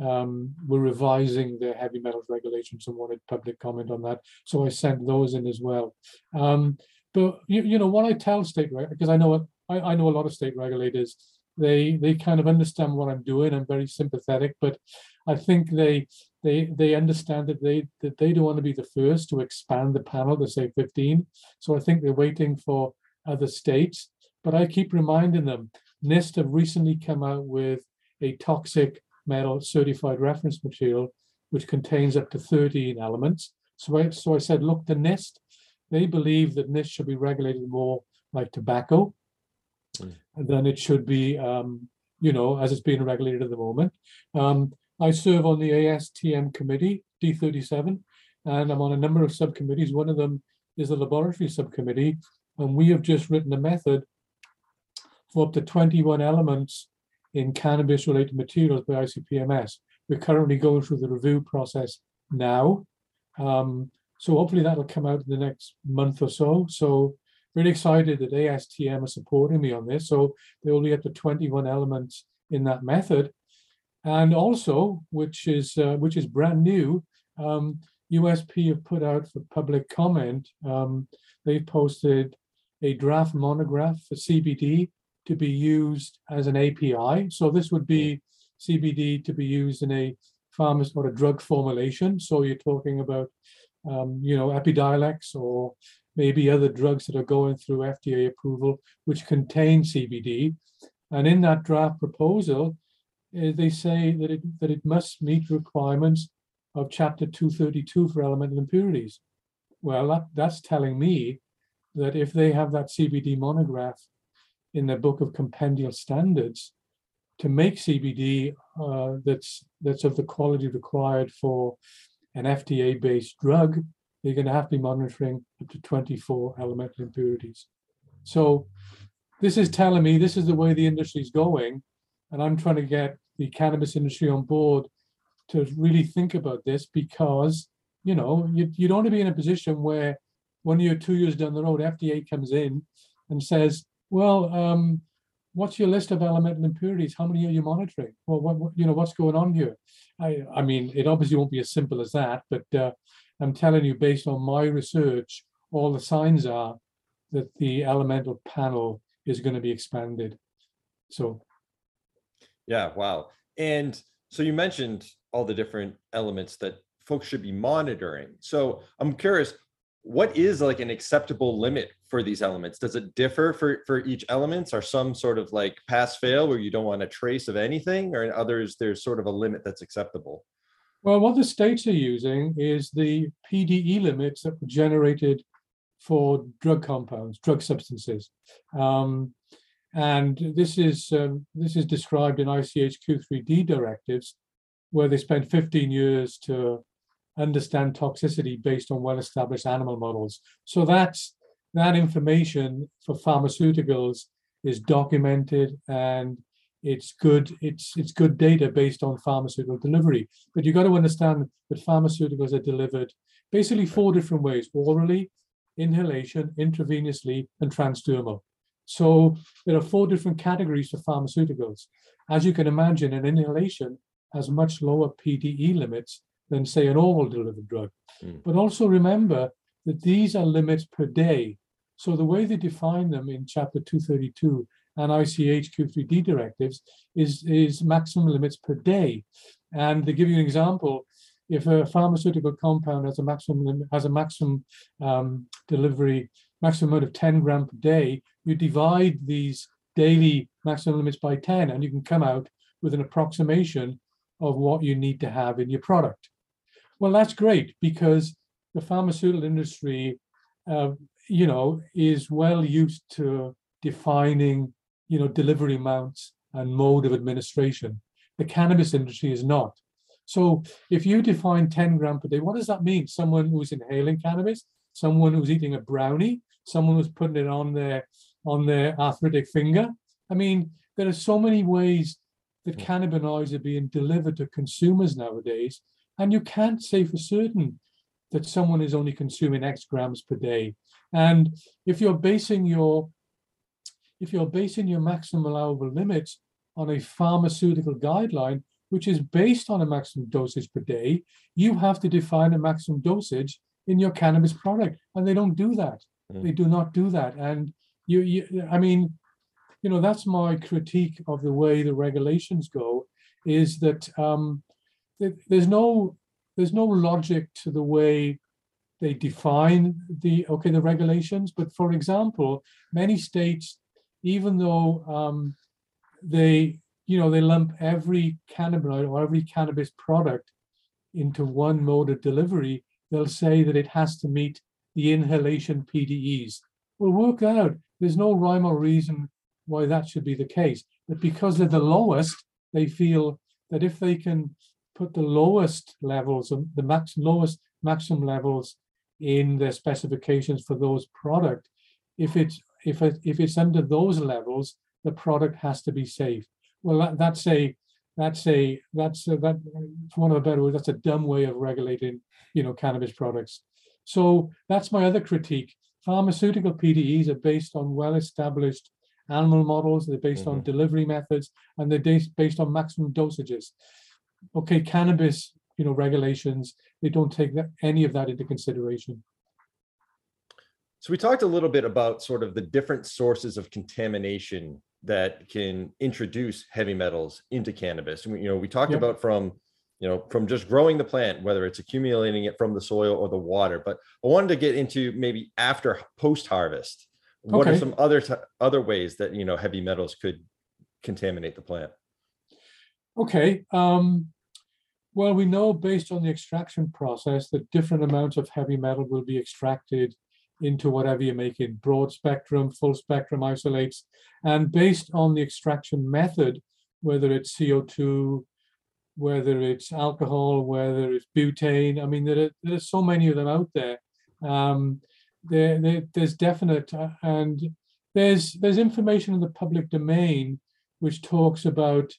um, were revising their heavy metals regulations and wanted public comment on that. So I sent those in as well. Um, but you, you know what I tell state because I know I, I know a lot of state regulators. They they kind of understand what I'm doing. I'm very sympathetic, but I think they they they understand that they that they don't want to be the first to expand the panel to say 15. So I think they're waiting for other states. But I keep reminding them, NIST have recently come out with a toxic metal certified reference material, which contains up to 13 elements. So I, so I said, look, the NIST, they believe that this should be regulated more like tobacco Mm. than it should be, um, you know, as it's being regulated at the moment. Um, I serve on the ASTM committee, D37, and I'm on a number of subcommittees. One of them is the laboratory subcommittee, and we have just written a method for up to 21 elements in cannabis-related materials by ICP-MS. We're currently going through the review process now. Um, so hopefully that'll come out in the next month or so. So really excited that ASTM are supporting me on this. So they be up to 21 elements in that method. And also, which is uh, which is brand new, um, USP have put out for public comment. Um, they've posted a draft monograph for CBD to be used as an API. So this would be CBD to be used in a pharmacy or a drug formulation. So you're talking about, um, you know, Epidiolex or maybe other drugs that are going through FDA approval, which contain CBD. And in that draft proposal, eh, they say that it, that it must meet requirements of chapter 232 for elemental impurities. Well, that, that's telling me that if they have that CBD monograph in their book of compendial standards to make CBD uh, that's that's of the quality required for an FDA-based drug, you're going to have to be monitoring up to 24 elemental impurities. So this is telling me this is the way the industry is going, and I'm trying to get the cannabis industry on board to really think about this because you know you, you don't want to be in a position where one year, two years down the road, FDA comes in and says, "Well, um, what's your list of elemental impurities? How many are you monitoring? Well, what, what you know, what's going on here?" I, I mean, it obviously won't be as simple as that, but uh, I'm telling you, based on my research, all the signs are that the elemental panel is going to be expanded. So, Yeah, wow. And so you mentioned all the different elements that folks should be monitoring. So I'm curious, what is like an acceptable limit for these elements? Does it differ for for each elements? Are some sort of like pass fail where you don't want a trace of anything, or in others there's sort of a limit that's acceptable? well, what the states are using is the PDE limits that were generated for drug compounds, drug substances. Um, and this is um, this is described in ICH Q3D directives, where they spent 15 years to understand toxicity based on well-established animal models. So that's that information for pharmaceuticals is documented and it's good it's it's good data based on pharmaceutical delivery. But you've got to understand that pharmaceuticals are delivered basically four different ways orally inhalation intravenously and transdermal. So there are four different categories for pharmaceuticals. As you can imagine an inhalation has much lower pde limits than say an oral delivered drug Mm. but also remember that these are limits per day so the way they define them in chapter 232 and ICH Q3D directives is, is maximum limits per day. And to give you an example, if a pharmaceutical compound has a maximum has a maximum um, delivery maximum amount of 10 gram per day, you divide these daily maximum limits by 10, and you can come out with an approximation of what you need to have in your product. Well, that's great because the pharmaceutical industry, uh, you know, is well used to defining, you know, delivery amounts and mode of administration. The cannabis industry is not. So if you define 10 gram per day, what does that mean? Someone who's inhaling cannabis, someone who's eating a brownie, someone who's putting it on their on their arthritic finger. I mean, there are so many ways that cannabinoids are being delivered to consumers nowadays, and you can't say for certain that someone is only consuming X grams per day. And if you're basing your if you're basing your maximum allowable limits on a pharmaceutical guideline, which is based on a maximum dosage per day, you have to define a maximum dosage in your cannabis product, and they don't do that. Mm. They do not do that, and you, you, I mean, you know, that's my critique of the way the regulations go, is that um, that there's no there's no logic to the way they define the okay the regulations. But for example, many states, even though um, they you know they lump every cannabinoid or every cannabis product into one mode of delivery, they'll say that it has to meet the inhalation PDEs. Well, work out. There's no rhyme or reason why that should be the case. But because they're the lowest, they feel that if they can put the lowest levels, of the max lowest maximum levels in their specifications for those product, if it's if it if it's under those levels, the product has to be safe. Well, that, that's a that's a that's a, that for one of a better word, that's a dumb way of regulating, you know, cannabis products. So that's my other critique. Pharmaceutical PDEs are based on well-established animal models. They're based on mm-hmm. delivery methods, and they're based based on maximum dosages. Okay, cannabis, you know, regulations they don't take that, any of that into consideration. So we talked a little bit about sort of the different sources of contamination that can introduce heavy metals into cannabis. We, you know, we talked Yep. about from, you know, from just growing the plant, whether it's accumulating it from the soil or the water. But I wanted to get into maybe after post harvest. What are some other t- other ways that you know heavy metals could contaminate the plant? Okay, um, well, we know based on the extraction process that different amounts of heavy metal will be extracted into whatever you're making, broad spectrum, full spectrum isolates. And based on the extraction method, whether it's CO2, whether it's alcohol, whether it's butane, I mean, there are, there are so many of them out there. Um, there, there, there's definite, uh, and there's there's information in the public domain which talks about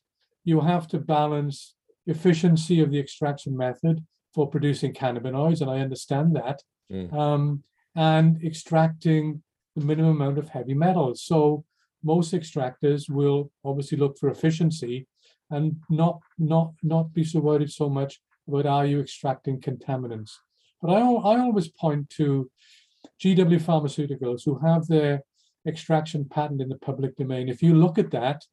you have to balance efficiency of the extraction method for producing cannabinoids, and I understand that, Mm. um, and extracting the minimum amount of heavy metals. So most extractors will obviously look for efficiency and not not not be so worried so much about are you extracting contaminants. But I, I always point to GW Pharmaceuticals who have their extraction patent in the public domain. If you look at that,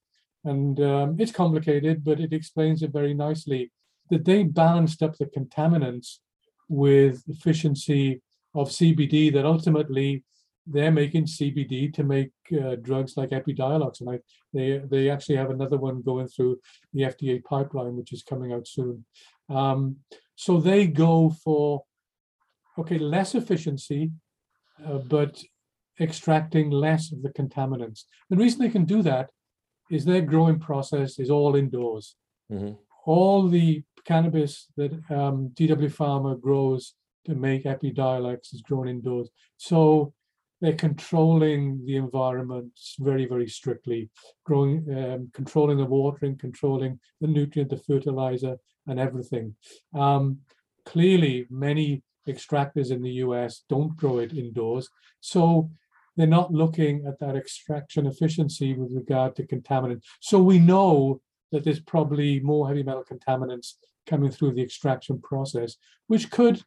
and um, it's complicated, but it explains it very nicely that they balanced up the contaminants with efficiency of CBD that ultimately they're making CBD to make uh, drugs like Epidiolex. And I, they, they actually have another one going through the FDA pipeline, which is coming out soon. Um, so they go for, okay, less efficiency, uh, but extracting less of the contaminants. The reason they can do that is their growing process is all indoors. Mhm. All the cannabis that um, GW Pharma grows to make Epidiolex is grown indoors. So they're controlling the environment very, very strictly, growing, um, controlling the watering, controlling the nutrient, the fertilizer, and everything. Um, clearly, many extractors in the US don't grow it indoors. So they're not looking at that extraction efficiency with regard to contaminants. So we know that there's probably more heavy metal contaminants coming through the extraction process, which could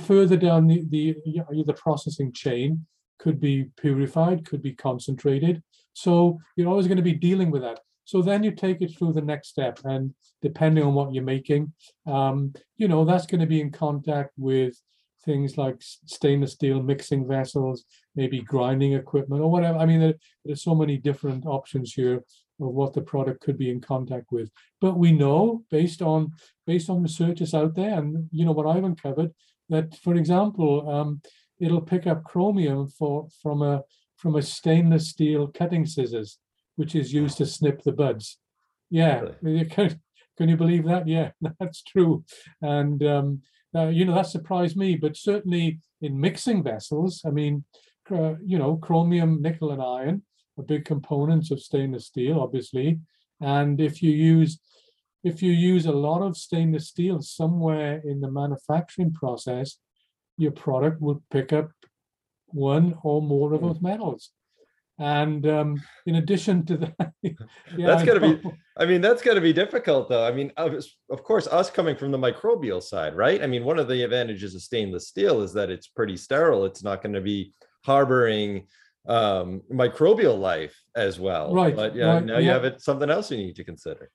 further down the, the, the processing chain, could be purified, could be concentrated. So you're always going to be dealing with that. So then you take it through the next step, and depending on what you're making, um, you know, that's going to be in contact with things like stainless steel mixing vessels, maybe grinding equipment or whatever. I mean, there, there's so many different options here of what the product could be in contact with. But we know based on based on researchers out there, and you know what I've uncovered, that for example, um, it'll pick up chromium for from a from a stainless steel cutting scissors, which is used to snip the buds. Yeah, really? can, can you believe that? Yeah, that's true. And um, uh, you know that surprised me, but certainly in mixing vessels, I mean, uh, you know, chromium, nickel, and iron are big components of stainless steel, obviously. And if you use if you use a lot of stainless steel somewhere in the manufacturing process, your product will pick up one or more of hmm. those metals. And um, in addition to that, yeah, that's got to be. I mean, that's going to be difficult, though. I mean, of course, us coming from the microbial side, right? I mean, one of the advantages of stainless steel is that it's pretty sterile. It's not going to be harboring um, microbial life as well. Right. But yeah, right, now you have it something else you need to consider.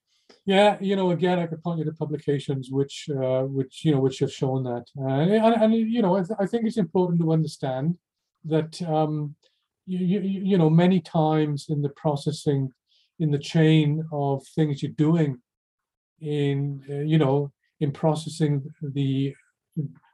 Yeah, you know, again, I could point you to publications which, uh, which you know, which have shown that, uh, and, and you know, I, th- I think it's important to understand that um, you, you, you know many times in the processing, in the chain of things you're doing, in uh, you know, in processing the,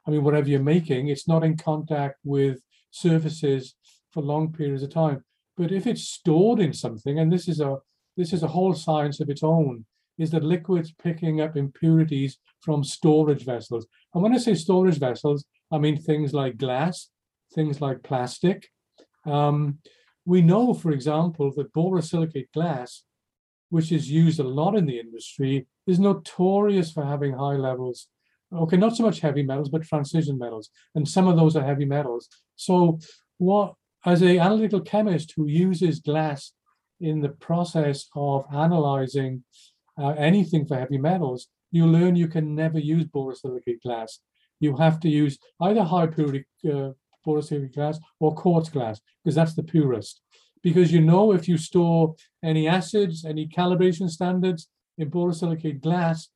I mean, whatever you're making, it's not in contact with surfaces for long periods of time. But if it's stored in something, and this is a this is a whole science of its own, is that liquids picking up impurities from storage vessels. And when I say storage vessels, I mean things like glass, things like plastic. Um, we know, for example, that borosilicate glass, which is used a lot in the industry, is notorious for having high levels. Okay, not so much heavy metals, but transition metals, and some of those are heavy metals. So, what as a analytical chemist who uses glass in the process of analyzing uh, anything for heavy metals, you learn you can never use borosilicate glass. You have to use either high purity uh, borosilicate glass or quartz glass because that's the purest. Because you know if you store any acids, any calibration standards in borosilicate glass,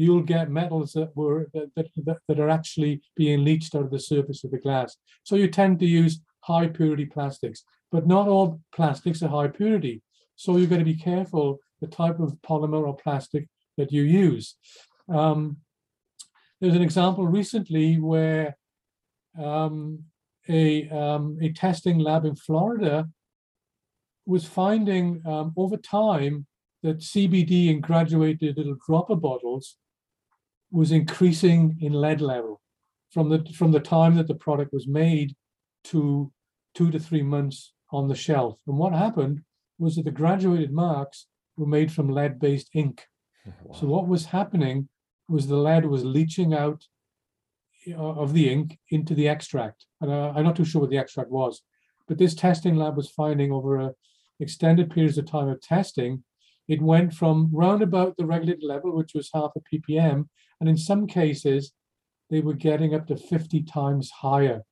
you'll get metals that were that, that, that are actually being leached out of the surface of the glass. So you tend to use high purity plastics, but not all plastics are high purity. So you've got to be careful the type of polymer or plastic that you use. Um, there's an example recently where um, a, um, a testing lab in Florida was finding um, over time that CBD in graduated little dropper bottles was increasing in lead level from the from the time that the product was made to two to three months on the shelf. And what happened was that the graduated marks were made from lead-based ink. Wow. So what was happening was the lead was leaching out of the ink into the extract. And uh, I'm not too sure what the extract was, but this testing lab was finding over a extended periods of time of testing, it went from round about the regulated level, which was half a ppm, and in some cases, they were getting up to 50 times higher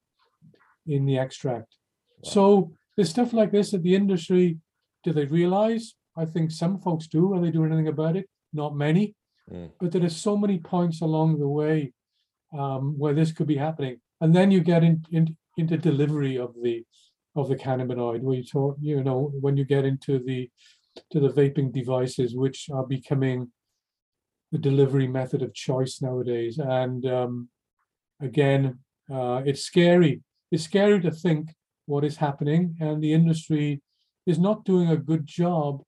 in the extract. Wow. So there's stuff like this that the industry, do they realize? I think some folks do. Are they doing anything about it? Not many. Mm. But there are so many points along the way um, where this could be happening. And then you get in, in, into delivery of the of the cannabinoid, where you talk, you know, when you get into the to the vaping devices, which are becoming the delivery method of choice nowadays. And um, again, uh, it's scary. It's scary to think what is happening, and the industry is not doing a good job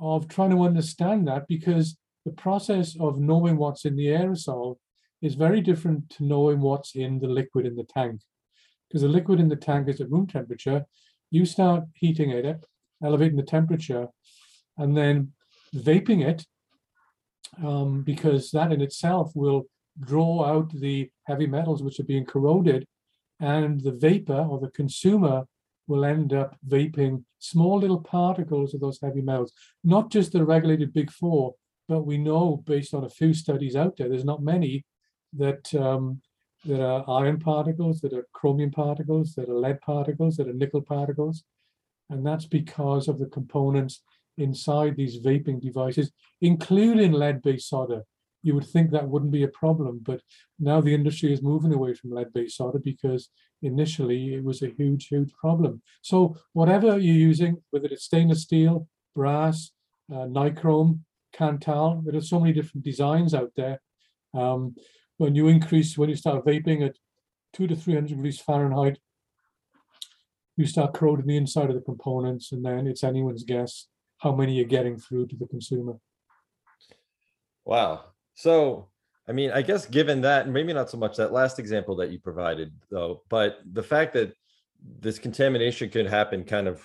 of trying to understand that because the process of knowing what's in the aerosol is very different to knowing what's in the liquid in the tank. Because the liquid in the tank is at room temperature, you start heating it, elevating the temperature, and then vaping it, um, because that in itself will draw out the heavy metals which are being corroded, and the vapor or the consumer will end up vaping small little particles of those heavy metals, not just the regulated big four, but we know based on a few studies out there, there's not many that um, that are iron particles, that are chromium particles, that are lead particles, that are nickel particles. And that's because of the components inside these vaping devices, including lead-based solder. You would think that wouldn't be a problem, but now the industry is moving away from lead-based solder because initially it was a huge, huge problem. So whatever you're using, whether it's stainless steel, brass, uh, nichrome, Kanthal, there are so many different designs out there. Um, when you increase, when you start vaping at two to 300 degrees Fahrenheit, you start corroding the inside of the components, and then it's anyone's guess how many you're getting through to the consumer. Wow. So, I mean, I guess given that, maybe not so much that last example that you provided, though, but the fact that this contamination could happen kind of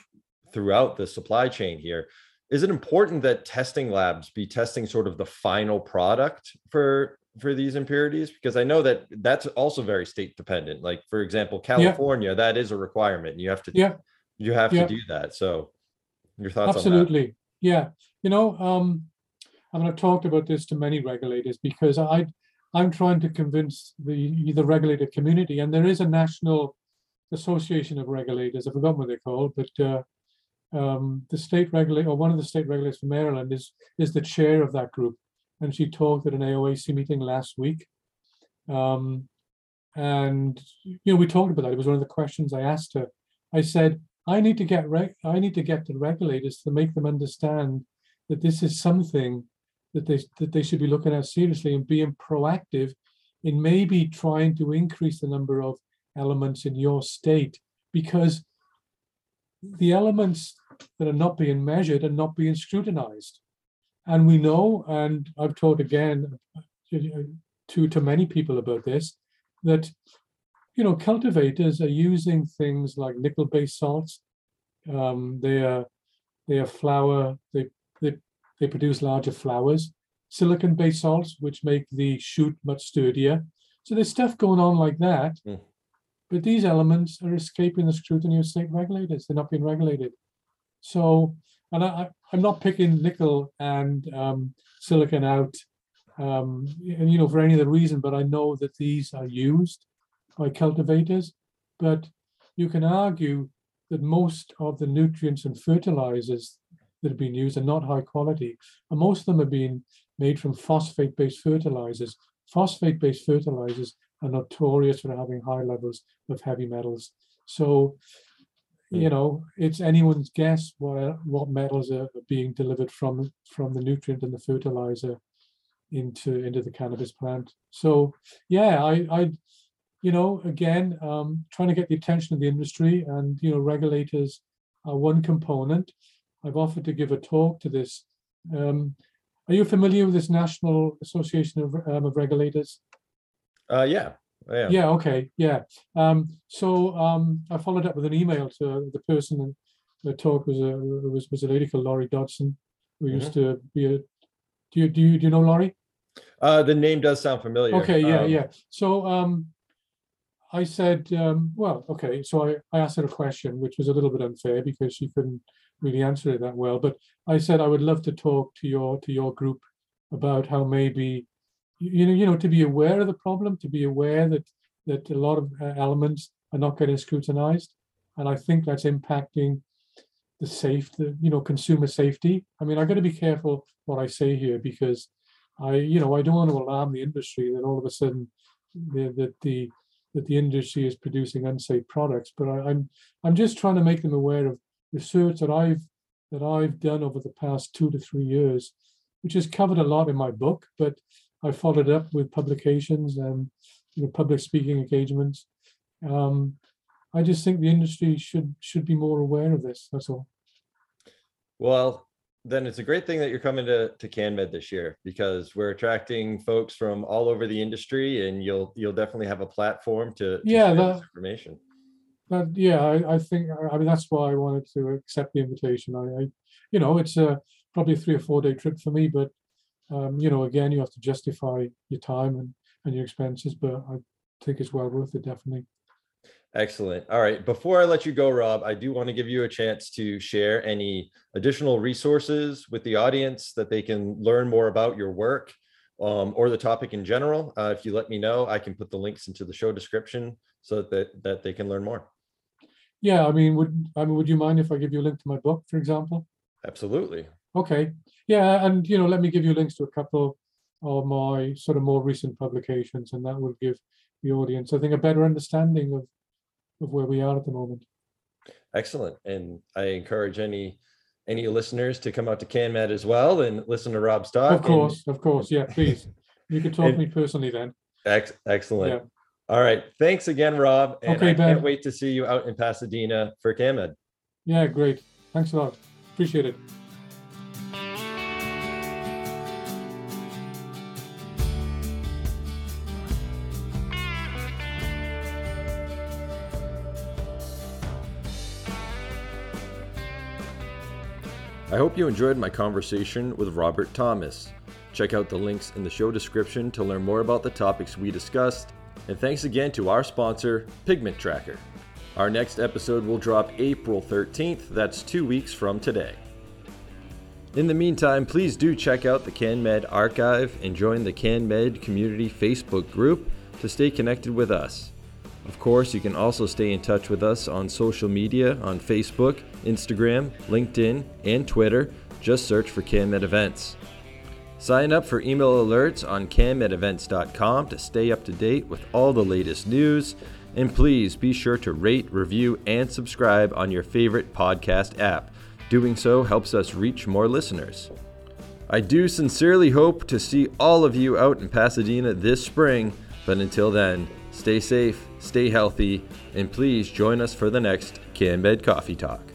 throughout the supply chain here, is it important that testing labs be testing sort of the final product for for these impurities because i know that that's also very state dependent like for example california yeah. that is a requirement you have to yeah you have yeah. to do that so your thoughts absolutely yeah you know um i mean i've talked about this to many regulators because i i'm trying to convince the the regulator community and there is a national association of regulators i forgot what they're called but uh um, the state regulator or one of the state regulators from Maryland is is the chair of that group, and she talked at an AOAC meeting last week. Um, and you know, we talked about that. It was one of the questions I asked her. I said, I need to get I need to get the regulators to make them understand that this is something that they that they should be looking at seriously and being proactive in maybe trying to increase the number of elements in your state because the elements that are not being measured are not being scrutinized. And we know, and I've talked again uh, uh, to, to many people about this, that you know cultivators are using things like nickel-based salts. Um, they are they are flower, they, they they produce larger flowers, silicon-based salts, which make the shoot much sturdier. So there's stuff going on like that. Mm. But these elements are escaping the scrutiny of state regulators. They're not being regulated. So, and I, I'm not picking nickel and um, silicon out, um, and, you know, for any other reason, but I know that these are used by cultivators. But you can argue that most of the nutrients and fertilizers that have been used are not high quality, and most of them have been made from phosphate-based fertilizers. Phosphate-based fertilizers are notorious for having high levels of heavy metals. So, you hmm. know, it's anyone's guess what what metals are being delivered from from the nutrient and the fertilizer into into the cannabis plant. So, yeah, I I you know again um, trying to get the attention of the industry and you know regulators are one component. I've offered to give a talk to this. Um, are you familiar with this National Association of, um, of Regulators? Uh, yeah. Yeah. Yeah. Okay. Yeah. Um, so um, I followed up with an email to the person and the talk was a was was a lady called Lori Dodson, who mm-hmm. used to be a. Do you do you do you know Lori? Uh, the name does sound familiar. Okay. Yeah. Um, yeah. So um, I said, um, well, okay. So I, I asked her a question, which was a little bit unfair because she couldn't really answer it that well. But I said I would love to talk to your to your group about how maybe you know, you know, to be aware of the problem, to be aware that that a lot of uh, elements are not getting scrutinized, and I think that's impacting the safe, the you know, consumer safety. I mean, I got to be careful what I say here because I, you know, I don't want to alarm the industry that all of a sudden the, that the that the industry is producing unsafe products. But I, I'm I'm just trying to make them aware of research that I've that I've done over the past two to three years, which has covered a lot in my book, but I followed up with publications and you know, public speaking engagements. Um, I just think the industry should should be more aware of this. That's all. Well, then it's a great thing that you're coming to to CanMed this year because we're attracting folks from all over the industry, and you'll you'll definitely have a platform to, to yeah that, information. That, yeah, I, I think I mean that's why I wanted to accept the invitation. I, I you know it's a probably a three or four day trip for me, but um, you know, again, you have to justify your time and, and your expenses, but I think it's well worth it, definitely. Excellent. All right. Before I let you go, Rob, I do want to give you a chance to share any additional resources with the audience that they can learn more about your work um, or the topic in general. Uh, if you let me know, I can put the links into the show description so that, that they can learn more. Yeah, I mean, would I mean, would you mind if I give you a link to my book, for example? Absolutely. Okay, yeah, and you know, let me give you links to a couple of my sort of more recent publications, and that will give the audience, I think, a better understanding of of where we are at the moment. Excellent. And I encourage any any listeners to come out to CanMed as well and listen to Rob's talk. Of course, of course, yeah, please. You can talk and- to me personally then. Ex- excellent. Yeah. All right. Thanks again, Rob. And Okay, I can't wait to see you out in Pasadena for CanMed. Yeah, great. Thanks a lot. Appreciate it. I hope you enjoyed my conversation with Robert Thomas. Check out the links in the show description to learn more about the topics we discussed. And thanks again to our sponsor, Pigment Tracker. Our next episode will drop April 13th, that's two weeks from today. In the meantime, please do check out the CanMed archive and join the CanMed community Facebook group to stay connected with us. Of course, you can also stay in touch with us on social media on Facebook, Instagram, LinkedIn, and Twitter. Just search for CanMed Events. Sign up for email alerts on canmedevents.com to stay up to date with all the latest news. And please be sure to rate, review, and subscribe on your favorite podcast app. Doing so helps us reach more listeners. I do sincerely hope to see all of you out in Pasadena this spring, but until then, stay safe, stay healthy, and please join us for the next CanMed Coffee Talk.